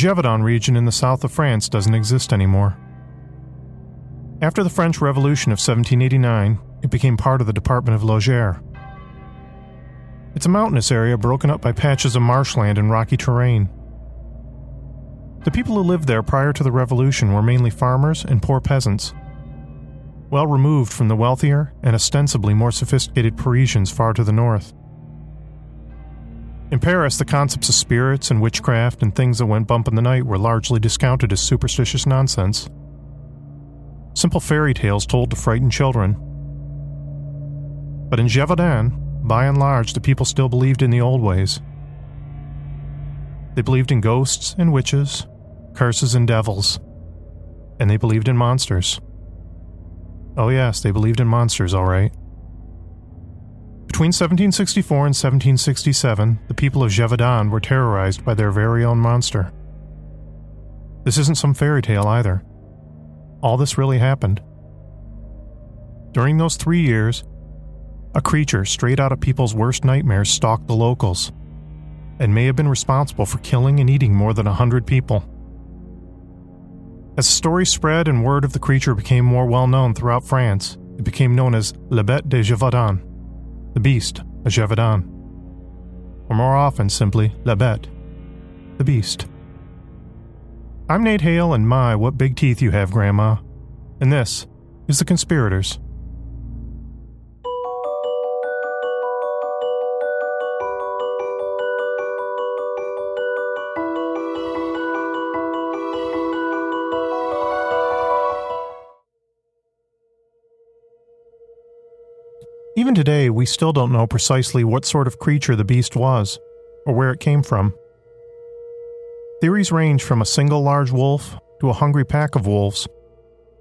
Gévaudan region in the south of France doesn't exist anymore. After the French Revolution of 1789, it became part of the Department of Lozère. It's a mountainous area broken up by patches of marshland and rocky terrain. The people who lived there prior to the revolution were mainly farmers and poor peasants, well removed from the wealthier and ostensibly more sophisticated Parisians far to the north. In Paris, the concepts of spirits and witchcraft and things that went bump in the night were largely discounted as superstitious nonsense. Simple fairy tales told to frighten children. But in Gévaudan, by and large, the people still believed in the old ways. They believed in ghosts and witches, curses and devils, and they believed in monsters. Oh, yes, they believed in monsters, all right. Between 1764 and 1767, the people of Gévaudan were terrorized by their very own monster. This isn't some fairy tale either. All this really happened. During those three years, a creature straight out of people's worst nightmares stalked the locals and may have been responsible for killing and eating more than a hundred people. As the story spread and word of the creature became more well known throughout France, it became known as Le Bête de Gévaudan the beast, a Gévaudan. Or more often, simply, La Bête, the beast. I'm Nate Hale, and my, what big teeth you have, Grandma. And this is The Conspirators. Today, we still don't know precisely what sort of creature the beast was, or where it came from. Theories range from a single large wolf to a hungry pack of wolves,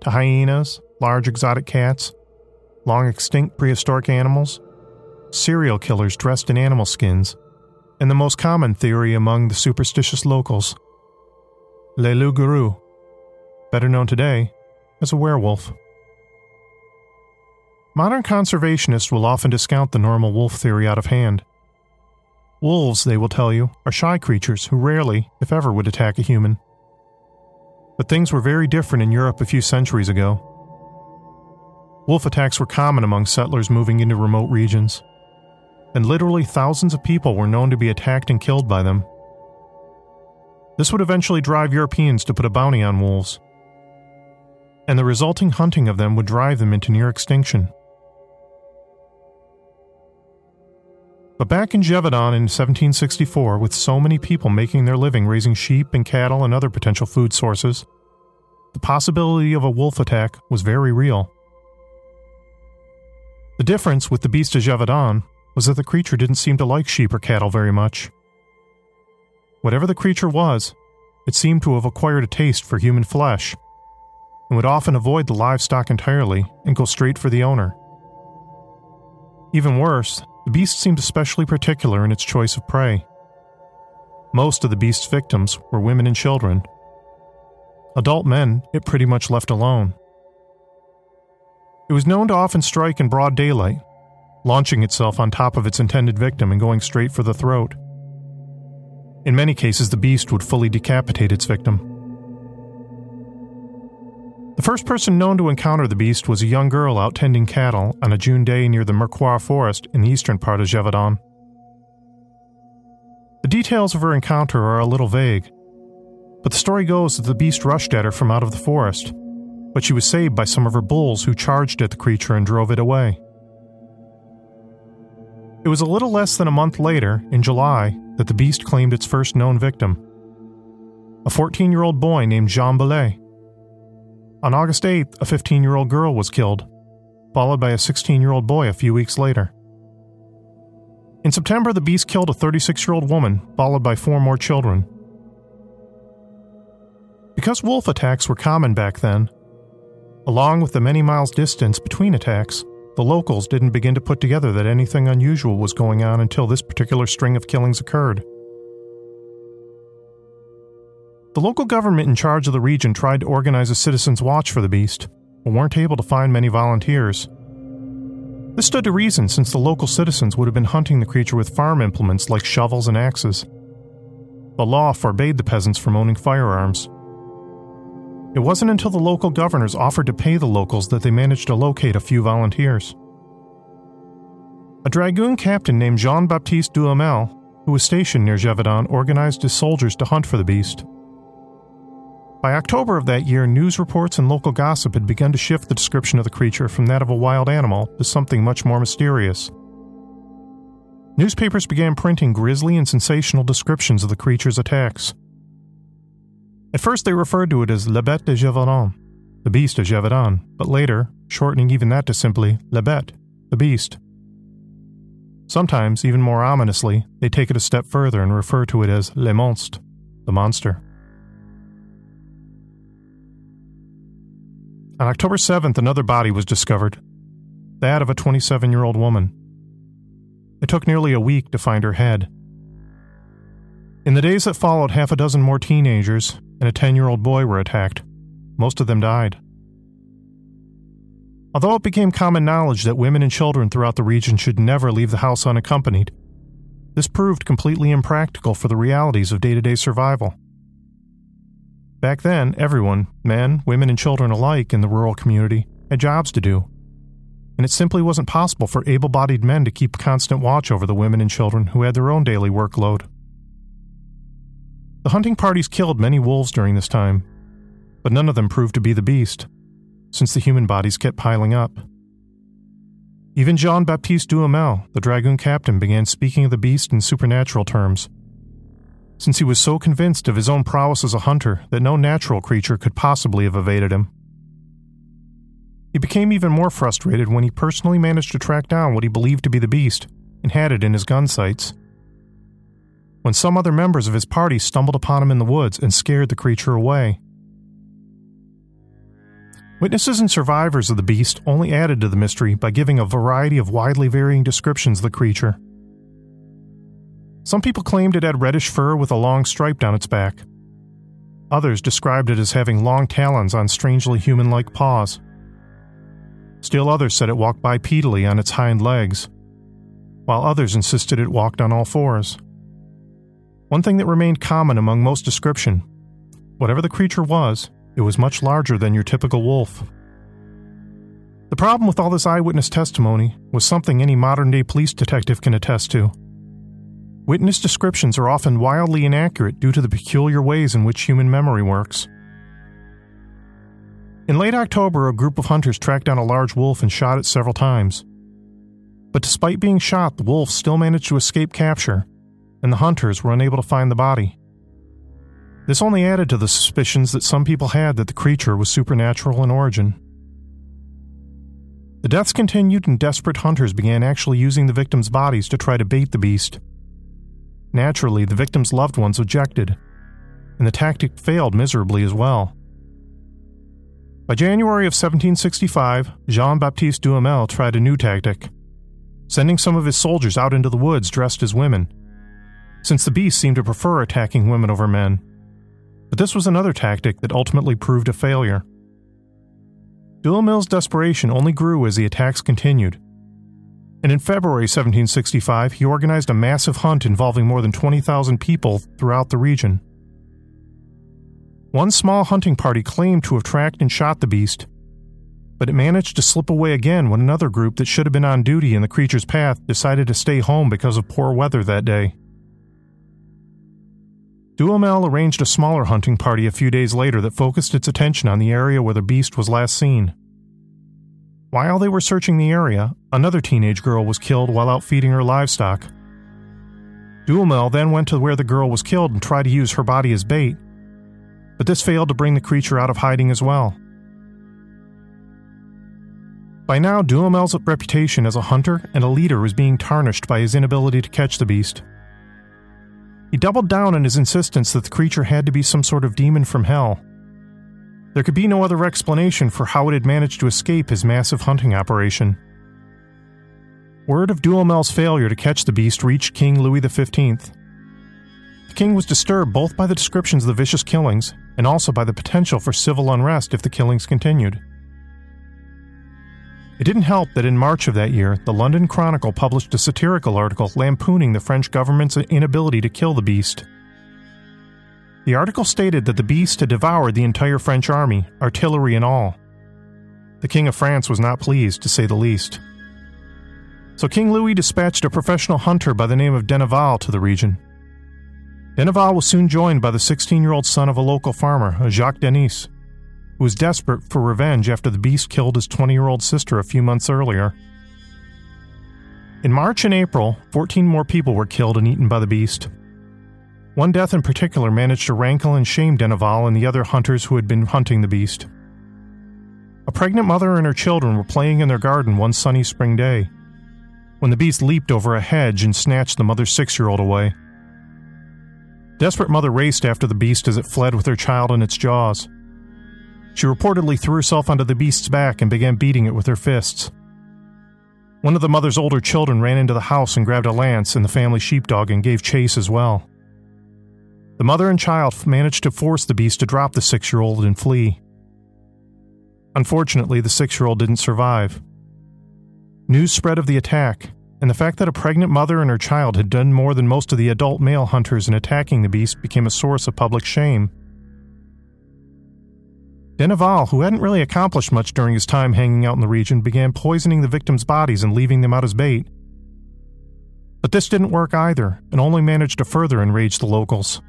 to hyenas, large exotic cats, long extinct prehistoric animals, serial killers dressed in animal skins, and the most common theory among the superstitious locals Le Loup Garou, better known today as a werewolf. Modern conservationists will often discount the normal wolf theory out of hand. Wolves, they will tell you, are shy creatures who rarely, if ever, would attack a human. But things were very different in Europe a few centuries ago. Wolf attacks were common among settlers moving into remote regions, and literally thousands of people were known to be attacked and killed by them. This would eventually drive Europeans to put a bounty on wolves, and the resulting hunting of them would drive them into near extinction. But back in Gévaudan in 1764, with so many people making their living raising sheep and cattle and other potential food sources, the possibility of a wolf attack was very real. The difference with the beast of Gévaudan was that the creature didn't seem to like sheep or cattle very much. Whatever the creature was, it seemed to have acquired a taste for human flesh, and would often avoid the livestock entirely and go straight for the owner. Even worse, the beast seemed especially particular in its choice of prey. Most of the beast's victims were women and children. Adult men it pretty much left alone. It was known to often strike in broad daylight, launching itself on top of its intended victim and going straight for the throat. In many cases, the beast would fully decapitate its victim. The first person known to encounter the beast was a young girl out tending cattle on a June day near the Mercoire forest in the eastern part of Gévaudan. The details of her encounter are a little vague, but the story goes that the beast rushed at her from out of the forest, but she was saved by some of her bulls who charged at the creature and drove it away. It was a little less than a month later, in July, that the beast claimed its first known victim a 14 year old boy named Jean Belay. On August 8th, a 15 year old girl was killed, followed by a 16 year old boy a few weeks later. In September, the beast killed a 36 year old woman, followed by four more children. Because wolf attacks were common back then, along with the many miles distance between attacks, the locals didn't begin to put together that anything unusual was going on until this particular string of killings occurred. The local government in charge of the region tried to organize a citizens' watch for the beast, but weren't able to find many volunteers. This stood to reason since the local citizens would have been hunting the creature with farm implements like shovels and axes. The law forbade the peasants from owning firearms. It wasn't until the local governors offered to pay the locals that they managed to locate a few volunteers. A dragoon captain named Jean Baptiste Duhamel, who was stationed near Gévaudan, organized his soldiers to hunt for the beast. By October of that year, news reports and local gossip had begun to shift the description of the creature from that of a wild animal to something much more mysterious. Newspapers began printing grisly and sensational descriptions of the creature's attacks. At first, they referred to it as La Bête de Gévaudan, the beast of Gévaudan, but later, shortening even that to simply La Bête, the beast. Sometimes, even more ominously, they take it a step further and refer to it as Le Monstre, the monster. On October 7th, another body was discovered that of a 27 year old woman. It took nearly a week to find her head. In the days that followed, half a dozen more teenagers and a 10 year old boy were attacked. Most of them died. Although it became common knowledge that women and children throughout the region should never leave the house unaccompanied, this proved completely impractical for the realities of day to day survival. Back then, everyone, men, women, and children alike in the rural community, had jobs to do. And it simply wasn't possible for able bodied men to keep constant watch over the women and children who had their own daily workload. The hunting parties killed many wolves during this time, but none of them proved to be the beast, since the human bodies kept piling up. Even Jean Baptiste Duhamel, the dragoon captain, began speaking of the beast in supernatural terms since he was so convinced of his own prowess as a hunter that no natural creature could possibly have evaded him. He became even more frustrated when he personally managed to track down what he believed to be the beast and had it in his gun sights. When some other members of his party stumbled upon him in the woods and scared the creature away. Witnesses and survivors of the beast only added to the mystery by giving a variety of widely varying descriptions of the creature. Some people claimed it had reddish fur with a long stripe down its back. Others described it as having long talons on strangely human like paws. Still others said it walked bipedally on its hind legs, while others insisted it walked on all fours. One thing that remained common among most description whatever the creature was, it was much larger than your typical wolf. The problem with all this eyewitness testimony was something any modern day police detective can attest to. Witness descriptions are often wildly inaccurate due to the peculiar ways in which human memory works. In late October, a group of hunters tracked down a large wolf and shot it several times. But despite being shot, the wolf still managed to escape capture, and the hunters were unable to find the body. This only added to the suspicions that some people had that the creature was supernatural in origin. The deaths continued, and desperate hunters began actually using the victims' bodies to try to bait the beast. Naturally, the victim's loved ones objected, and the tactic failed miserably as well. By January of 1765, Jean Baptiste Duhamel tried a new tactic, sending some of his soldiers out into the woods dressed as women, since the beast seemed to prefer attacking women over men. But this was another tactic that ultimately proved a failure. Duhamel's desperation only grew as the attacks continued, and in February 1765 he organized a massive hunt involving more than 20,000 people throughout the region. One small hunting party claimed to have tracked and shot the beast, but it managed to slip away again when another group that should have been on duty in the creature's path decided to stay home because of poor weather that day. Duhamel arranged a smaller hunting party a few days later that focused its attention on the area where the beast was last seen. While they were searching the area, another teenage girl was killed while out feeding her livestock. Duhamel then went to where the girl was killed and tried to use her body as bait, but this failed to bring the creature out of hiding as well. By now, Duhamel's reputation as a hunter and a leader was being tarnished by his inability to catch the beast. He doubled down on his insistence that the creature had to be some sort of demon from hell. There could be no other explanation for how it had managed to escape his massive hunting operation. Word of Duhamel's failure to catch the beast reached King Louis XV. The king was disturbed both by the descriptions of the vicious killings and also by the potential for civil unrest if the killings continued. It didn't help that in March of that year, the London Chronicle published a satirical article lampooning the French government's inability to kill the beast. The article stated that the beast had devoured the entire French army, artillery and all. The King of France was not pleased, to say the least. So King Louis dispatched a professional hunter by the name of Denneval to the region. Denneval was soon joined by the 16 year old son of a local farmer, Jacques Denis, who was desperate for revenge after the beast killed his 20 year old sister a few months earlier. In March and April, 14 more people were killed and eaten by the beast. One death in particular managed to rankle and shame Denneval and the other hunters who had been hunting the beast. A pregnant mother and her children were playing in their garden one sunny spring day when the beast leaped over a hedge and snatched the mother's six year old away. Desperate mother raced after the beast as it fled with her child in its jaws. She reportedly threw herself onto the beast's back and began beating it with her fists. One of the mother's older children ran into the house and grabbed a lance and the family sheepdog and gave chase as well. The mother and child managed to force the beast to drop the six year old and flee. Unfortunately, the six year old didn't survive. News spread of the attack, and the fact that a pregnant mother and her child had done more than most of the adult male hunters in attacking the beast became a source of public shame. Denneval, who hadn't really accomplished much during his time hanging out in the region, began poisoning the victims' bodies and leaving them out as bait. But this didn't work either, and only managed to further enrage the locals.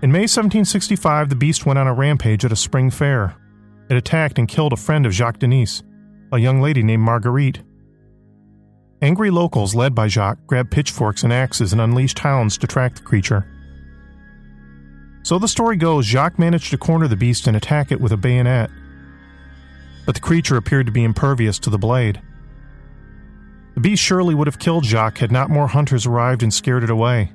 In May 1765, the beast went on a rampage at a spring fair. It attacked and killed a friend of Jacques Denis, a young lady named Marguerite. Angry locals, led by Jacques, grabbed pitchforks and axes and unleashed hounds to track the creature. So the story goes Jacques managed to corner the beast and attack it with a bayonet. But the creature appeared to be impervious to the blade. The beast surely would have killed Jacques had not more hunters arrived and scared it away.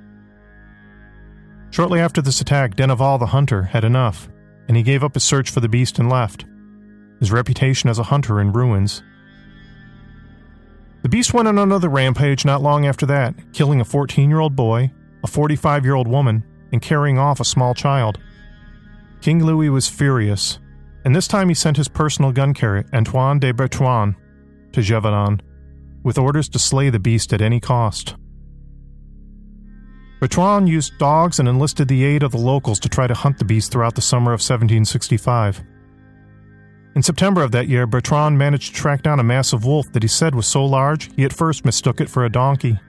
Shortly after this attack, Denneval the hunter had enough, and he gave up his search for the beast and left, his reputation as a hunter in ruins. The beast went on another rampage not long after that, killing a 14 year old boy, a 45 year old woman, and carrying off a small child. King Louis was furious, and this time he sent his personal gun carrier, Antoine de Bertrand, to Gévaudan, with orders to slay the beast at any cost. Bertrand used dogs and enlisted the aid of the locals to try to hunt the beast throughout the summer of 1765. In September of that year, Bertrand managed to track down a massive wolf that he said was so large he at first mistook it for a donkey.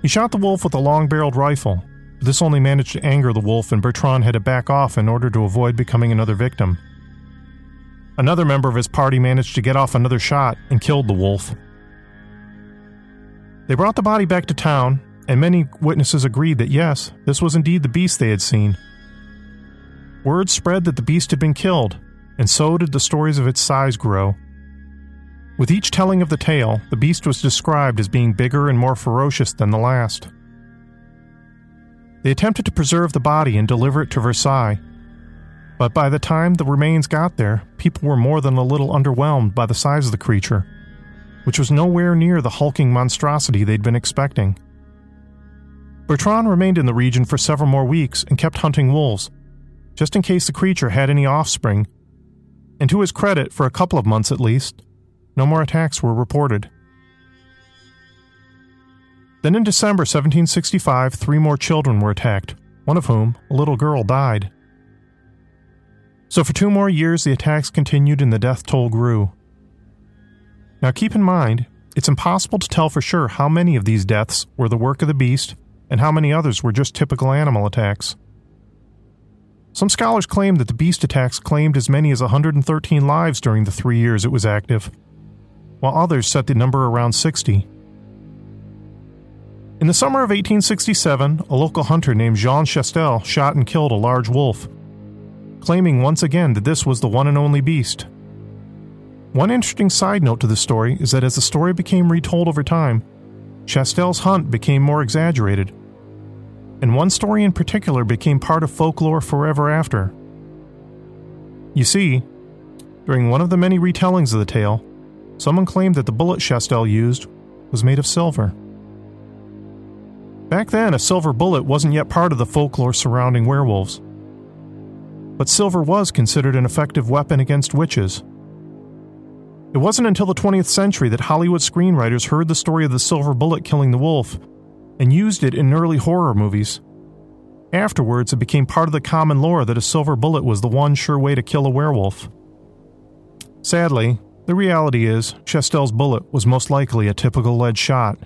He shot the wolf with a long barreled rifle. But this only managed to anger the wolf, and Bertrand had to back off in order to avoid becoming another victim. Another member of his party managed to get off another shot and killed the wolf. They brought the body back to town, and many witnesses agreed that yes, this was indeed the beast they had seen. Word spread that the beast had been killed, and so did the stories of its size grow. With each telling of the tale, the beast was described as being bigger and more ferocious than the last. They attempted to preserve the body and deliver it to Versailles, but by the time the remains got there, people were more than a little underwhelmed by the size of the creature, which was nowhere near the hulking monstrosity they'd been expecting. Bertrand remained in the region for several more weeks and kept hunting wolves, just in case the creature had any offspring, and to his credit, for a couple of months at least, no more attacks were reported. Then in December 1765, three more children were attacked, one of whom, a little girl, died. So for two more years, the attacks continued and the death toll grew. Now keep in mind, it's impossible to tell for sure how many of these deaths were the work of the beast and how many others were just typical animal attacks. Some scholars claim that the beast attacks claimed as many as 113 lives during the three years it was active while others set the number around 60. In the summer of 1867, a local hunter named Jean Chastel shot and killed a large wolf. claiming once again that this was the one and only beast. One interesting side note to the story is that as the story became retold over time, Chastel's hunt became more exaggerated, and one story in particular became part of folklore forever after. You see, during one of the many retellings of the tale, someone claimed that the bullet Chastel used was made of silver. Back then, a silver bullet wasn't yet part of the folklore surrounding werewolves. But silver was considered an effective weapon against witches. It wasn't until the 20th century that Hollywood screenwriters heard the story of the silver bullet killing the wolf and used it in early horror movies. Afterwards, it became part of the common lore that a silver bullet was the one sure way to kill a werewolf. Sadly, the reality is, Chastel's bullet was most likely a typical lead shot.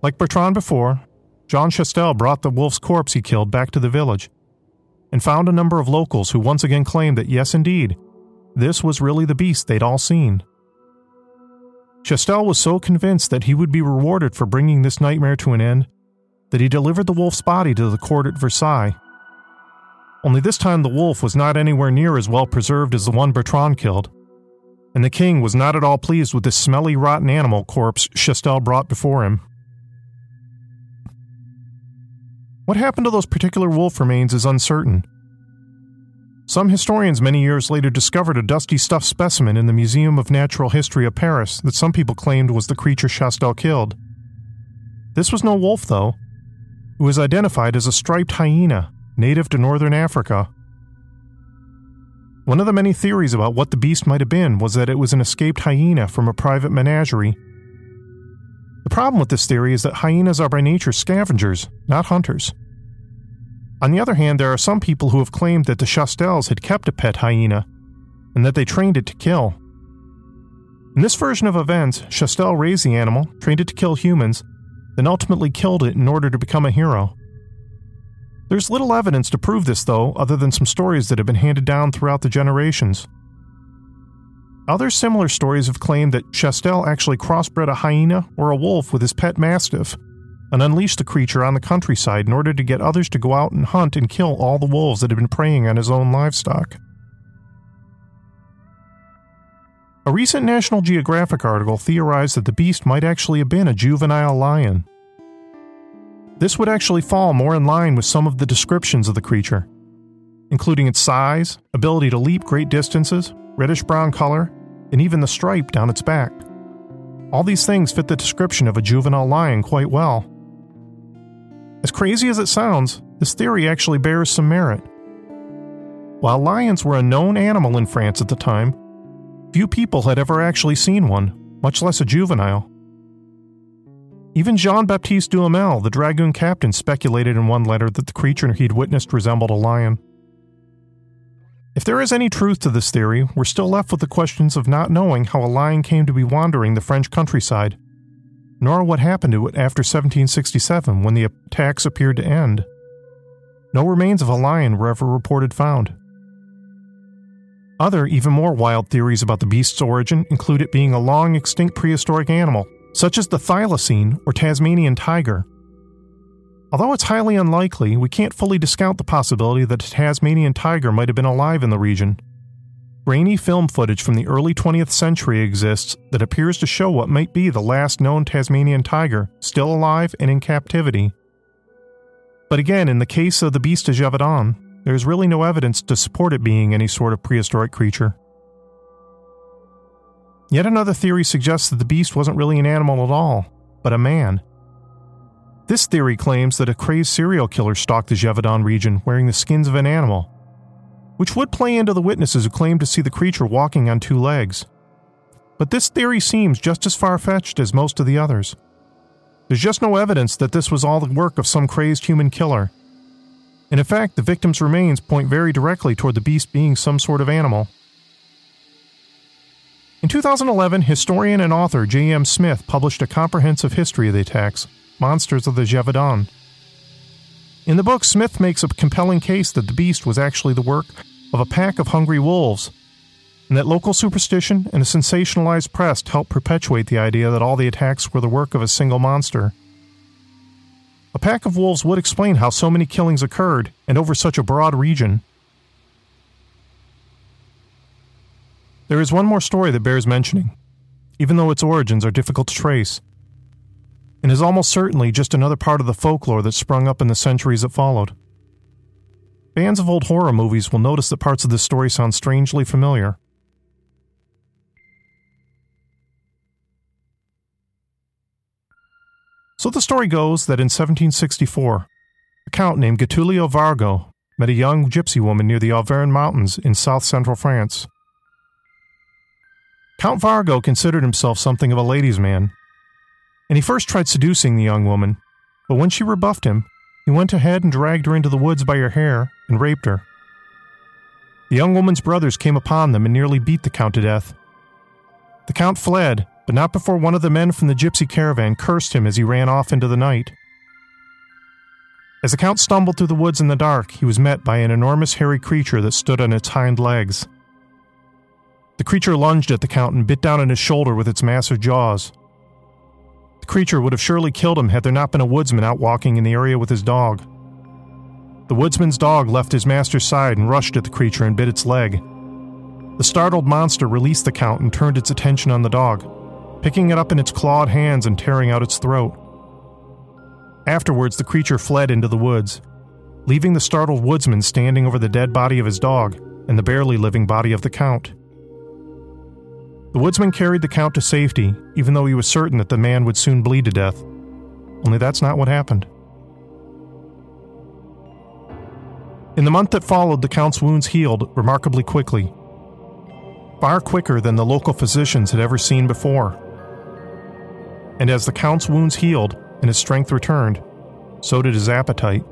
Like Bertrand before, Jean Chastel brought the wolf's corpse he killed back to the village and found a number of locals who once again claimed that yes, indeed, this was really the beast they'd all seen. Chastel was so convinced that he would be rewarded for bringing this nightmare to an end that he delivered the wolf's body to the court at Versailles. Only this time the wolf was not anywhere near as well preserved as the one Bertrand killed, and the king was not at all pleased with the smelly, rotten animal corpse Chastel brought before him. What happened to those particular wolf remains is uncertain. Some historians many years later discovered a dusty stuffed specimen in the Museum of Natural History of Paris that some people claimed was the creature Chastel killed. This was no wolf, though. It was identified as a striped hyena, native to northern Africa. One of the many theories about what the beast might have been was that it was an escaped hyena from a private menagerie. The problem with this theory is that hyenas are by nature scavengers, not hunters. On the other hand, there are some people who have claimed that the Chastels had kept a pet hyena and that they trained it to kill. In this version of events, Chastel raised the animal, trained it to kill humans, then ultimately killed it in order to become a hero. There's little evidence to prove this, though, other than some stories that have been handed down throughout the generations. Other similar stories have claimed that Chastel actually crossbred a hyena or a wolf with his pet mastiff and unleashed the creature on the countryside in order to get others to go out and hunt and kill all the wolves that had been preying on his own livestock. A recent National Geographic article theorized that the beast might actually have been a juvenile lion. This would actually fall more in line with some of the descriptions of the creature, including its size, ability to leap great distances, reddish brown color, and even the stripe down its back. All these things fit the description of a juvenile lion quite well. As crazy as it sounds, this theory actually bears some merit. While lions were a known animal in France at the time, few people had ever actually seen one, much less a juvenile. Even Jean Baptiste Duhamel, the dragoon captain, speculated in one letter that the creature he'd witnessed resembled a lion. If there is any truth to this theory, we're still left with the questions of not knowing how a lion came to be wandering the French countryside nor what happened to it after 1767 when the attacks appeared to end. No remains of a lion were ever reported found. Other, even more wild theories about the beast's origin include it being a long extinct prehistoric animal, such as the thylacine or Tasmanian tiger. Although it's highly unlikely, we can't fully discount the possibility that a Tasmanian tiger might have been alive in the region Grainy film footage from the early 20th century exists that appears to show what might be the last known Tasmanian tiger, still alive and in captivity. But again, in the case of the beast of Gévaudan, there is really no evidence to support it being any sort of prehistoric creature. Yet another theory suggests that the beast wasn't really an animal at all, but a man. This theory claims that a crazed serial killer stalked the Gévaudan region wearing the skins of an animal which would play into the witnesses who claimed to see the creature walking on two legs. But this theory seems just as far fetched as most of the others. There's just no evidence that this was all the work of some crazed human killer. And in fact, the victim's remains point very directly toward the beast being some sort of animal. In 2011, historian and author J.M. Smith published a comprehensive history of the attacks, Monsters of the Gévaudan. In the book, Smith makes a compelling case that the beast was actually the work of a pack of hungry wolves, and that local superstition and a sensationalized press helped perpetuate the idea that all the attacks were the work of a single monster. A pack of wolves would explain how so many killings occurred and over such a broad region. There is one more story that bears mentioning, even though its origins are difficult to trace, and is almost certainly just another part of the folklore that sprung up in the centuries that followed. Fans of old horror movies will notice that parts of this story sound strangely familiar. So the story goes that in 1764, a count named Getulio Vargo met a young gypsy woman near the Auvergne Mountains in south central France. Count Vargo considered himself something of a ladies' man, and he first tried seducing the young woman, but when she rebuffed him, he went ahead and dragged her into the woods by her hair and raped her. The young woman's brothers came upon them and nearly beat the Count to death. The Count fled, but not before one of the men from the gypsy caravan cursed him as he ran off into the night. As the Count stumbled through the woods in the dark, he was met by an enormous hairy creature that stood on its hind legs. The creature lunged at the Count and bit down on his shoulder with its massive jaws. The creature would have surely killed him had there not been a woodsman out walking in the area with his dog. The woodsman's dog left his master's side and rushed at the creature and bit its leg. The startled monster released the Count and turned its attention on the dog, picking it up in its clawed hands and tearing out its throat. Afterwards, the creature fled into the woods, leaving the startled woodsman standing over the dead body of his dog and the barely living body of the Count. The woodsman carried the Count to safety, even though he was certain that the man would soon bleed to death. Only that's not what happened. In the month that followed, the Count's wounds healed remarkably quickly, far quicker than the local physicians had ever seen before. And as the Count's wounds healed and his strength returned, so did his appetite.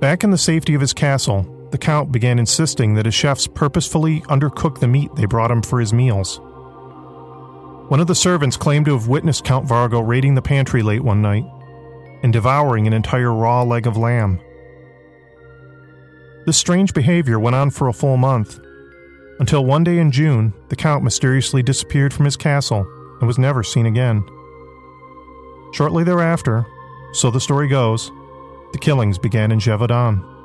Back in the safety of his castle, the Count began insisting that his chefs purposefully undercook the meat they brought him for his meals. One of the servants claimed to have witnessed Count Vargo raiding the pantry late one night and devouring an entire raw leg of lamb. This strange behavior went on for a full month, until one day in June, the Count mysteriously disappeared from his castle and was never seen again. Shortly thereafter, so the story goes, the killings began in Gévaudan.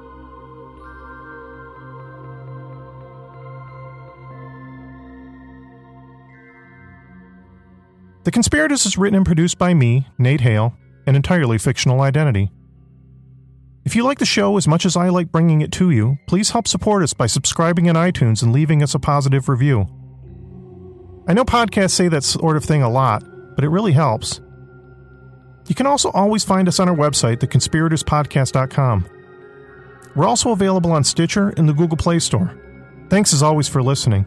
The Conspirators is written and produced by me, Nate Hale, an entirely fictional identity. If you like the show as much as I like bringing it to you, please help support us by subscribing in iTunes and leaving us a positive review. I know podcasts say that sort of thing a lot, but it really helps. You can also always find us on our website, theconspiratorspodcast.com. We're also available on Stitcher and the Google Play Store. Thanks as always for listening.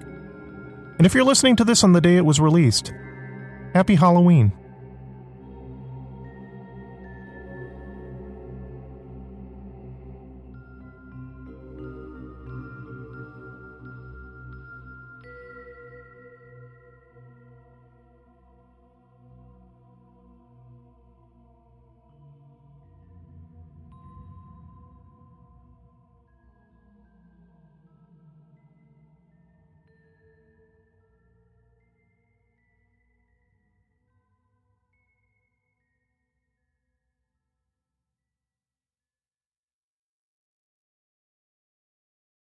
And if you're listening to this on the day it was released, Happy Halloween.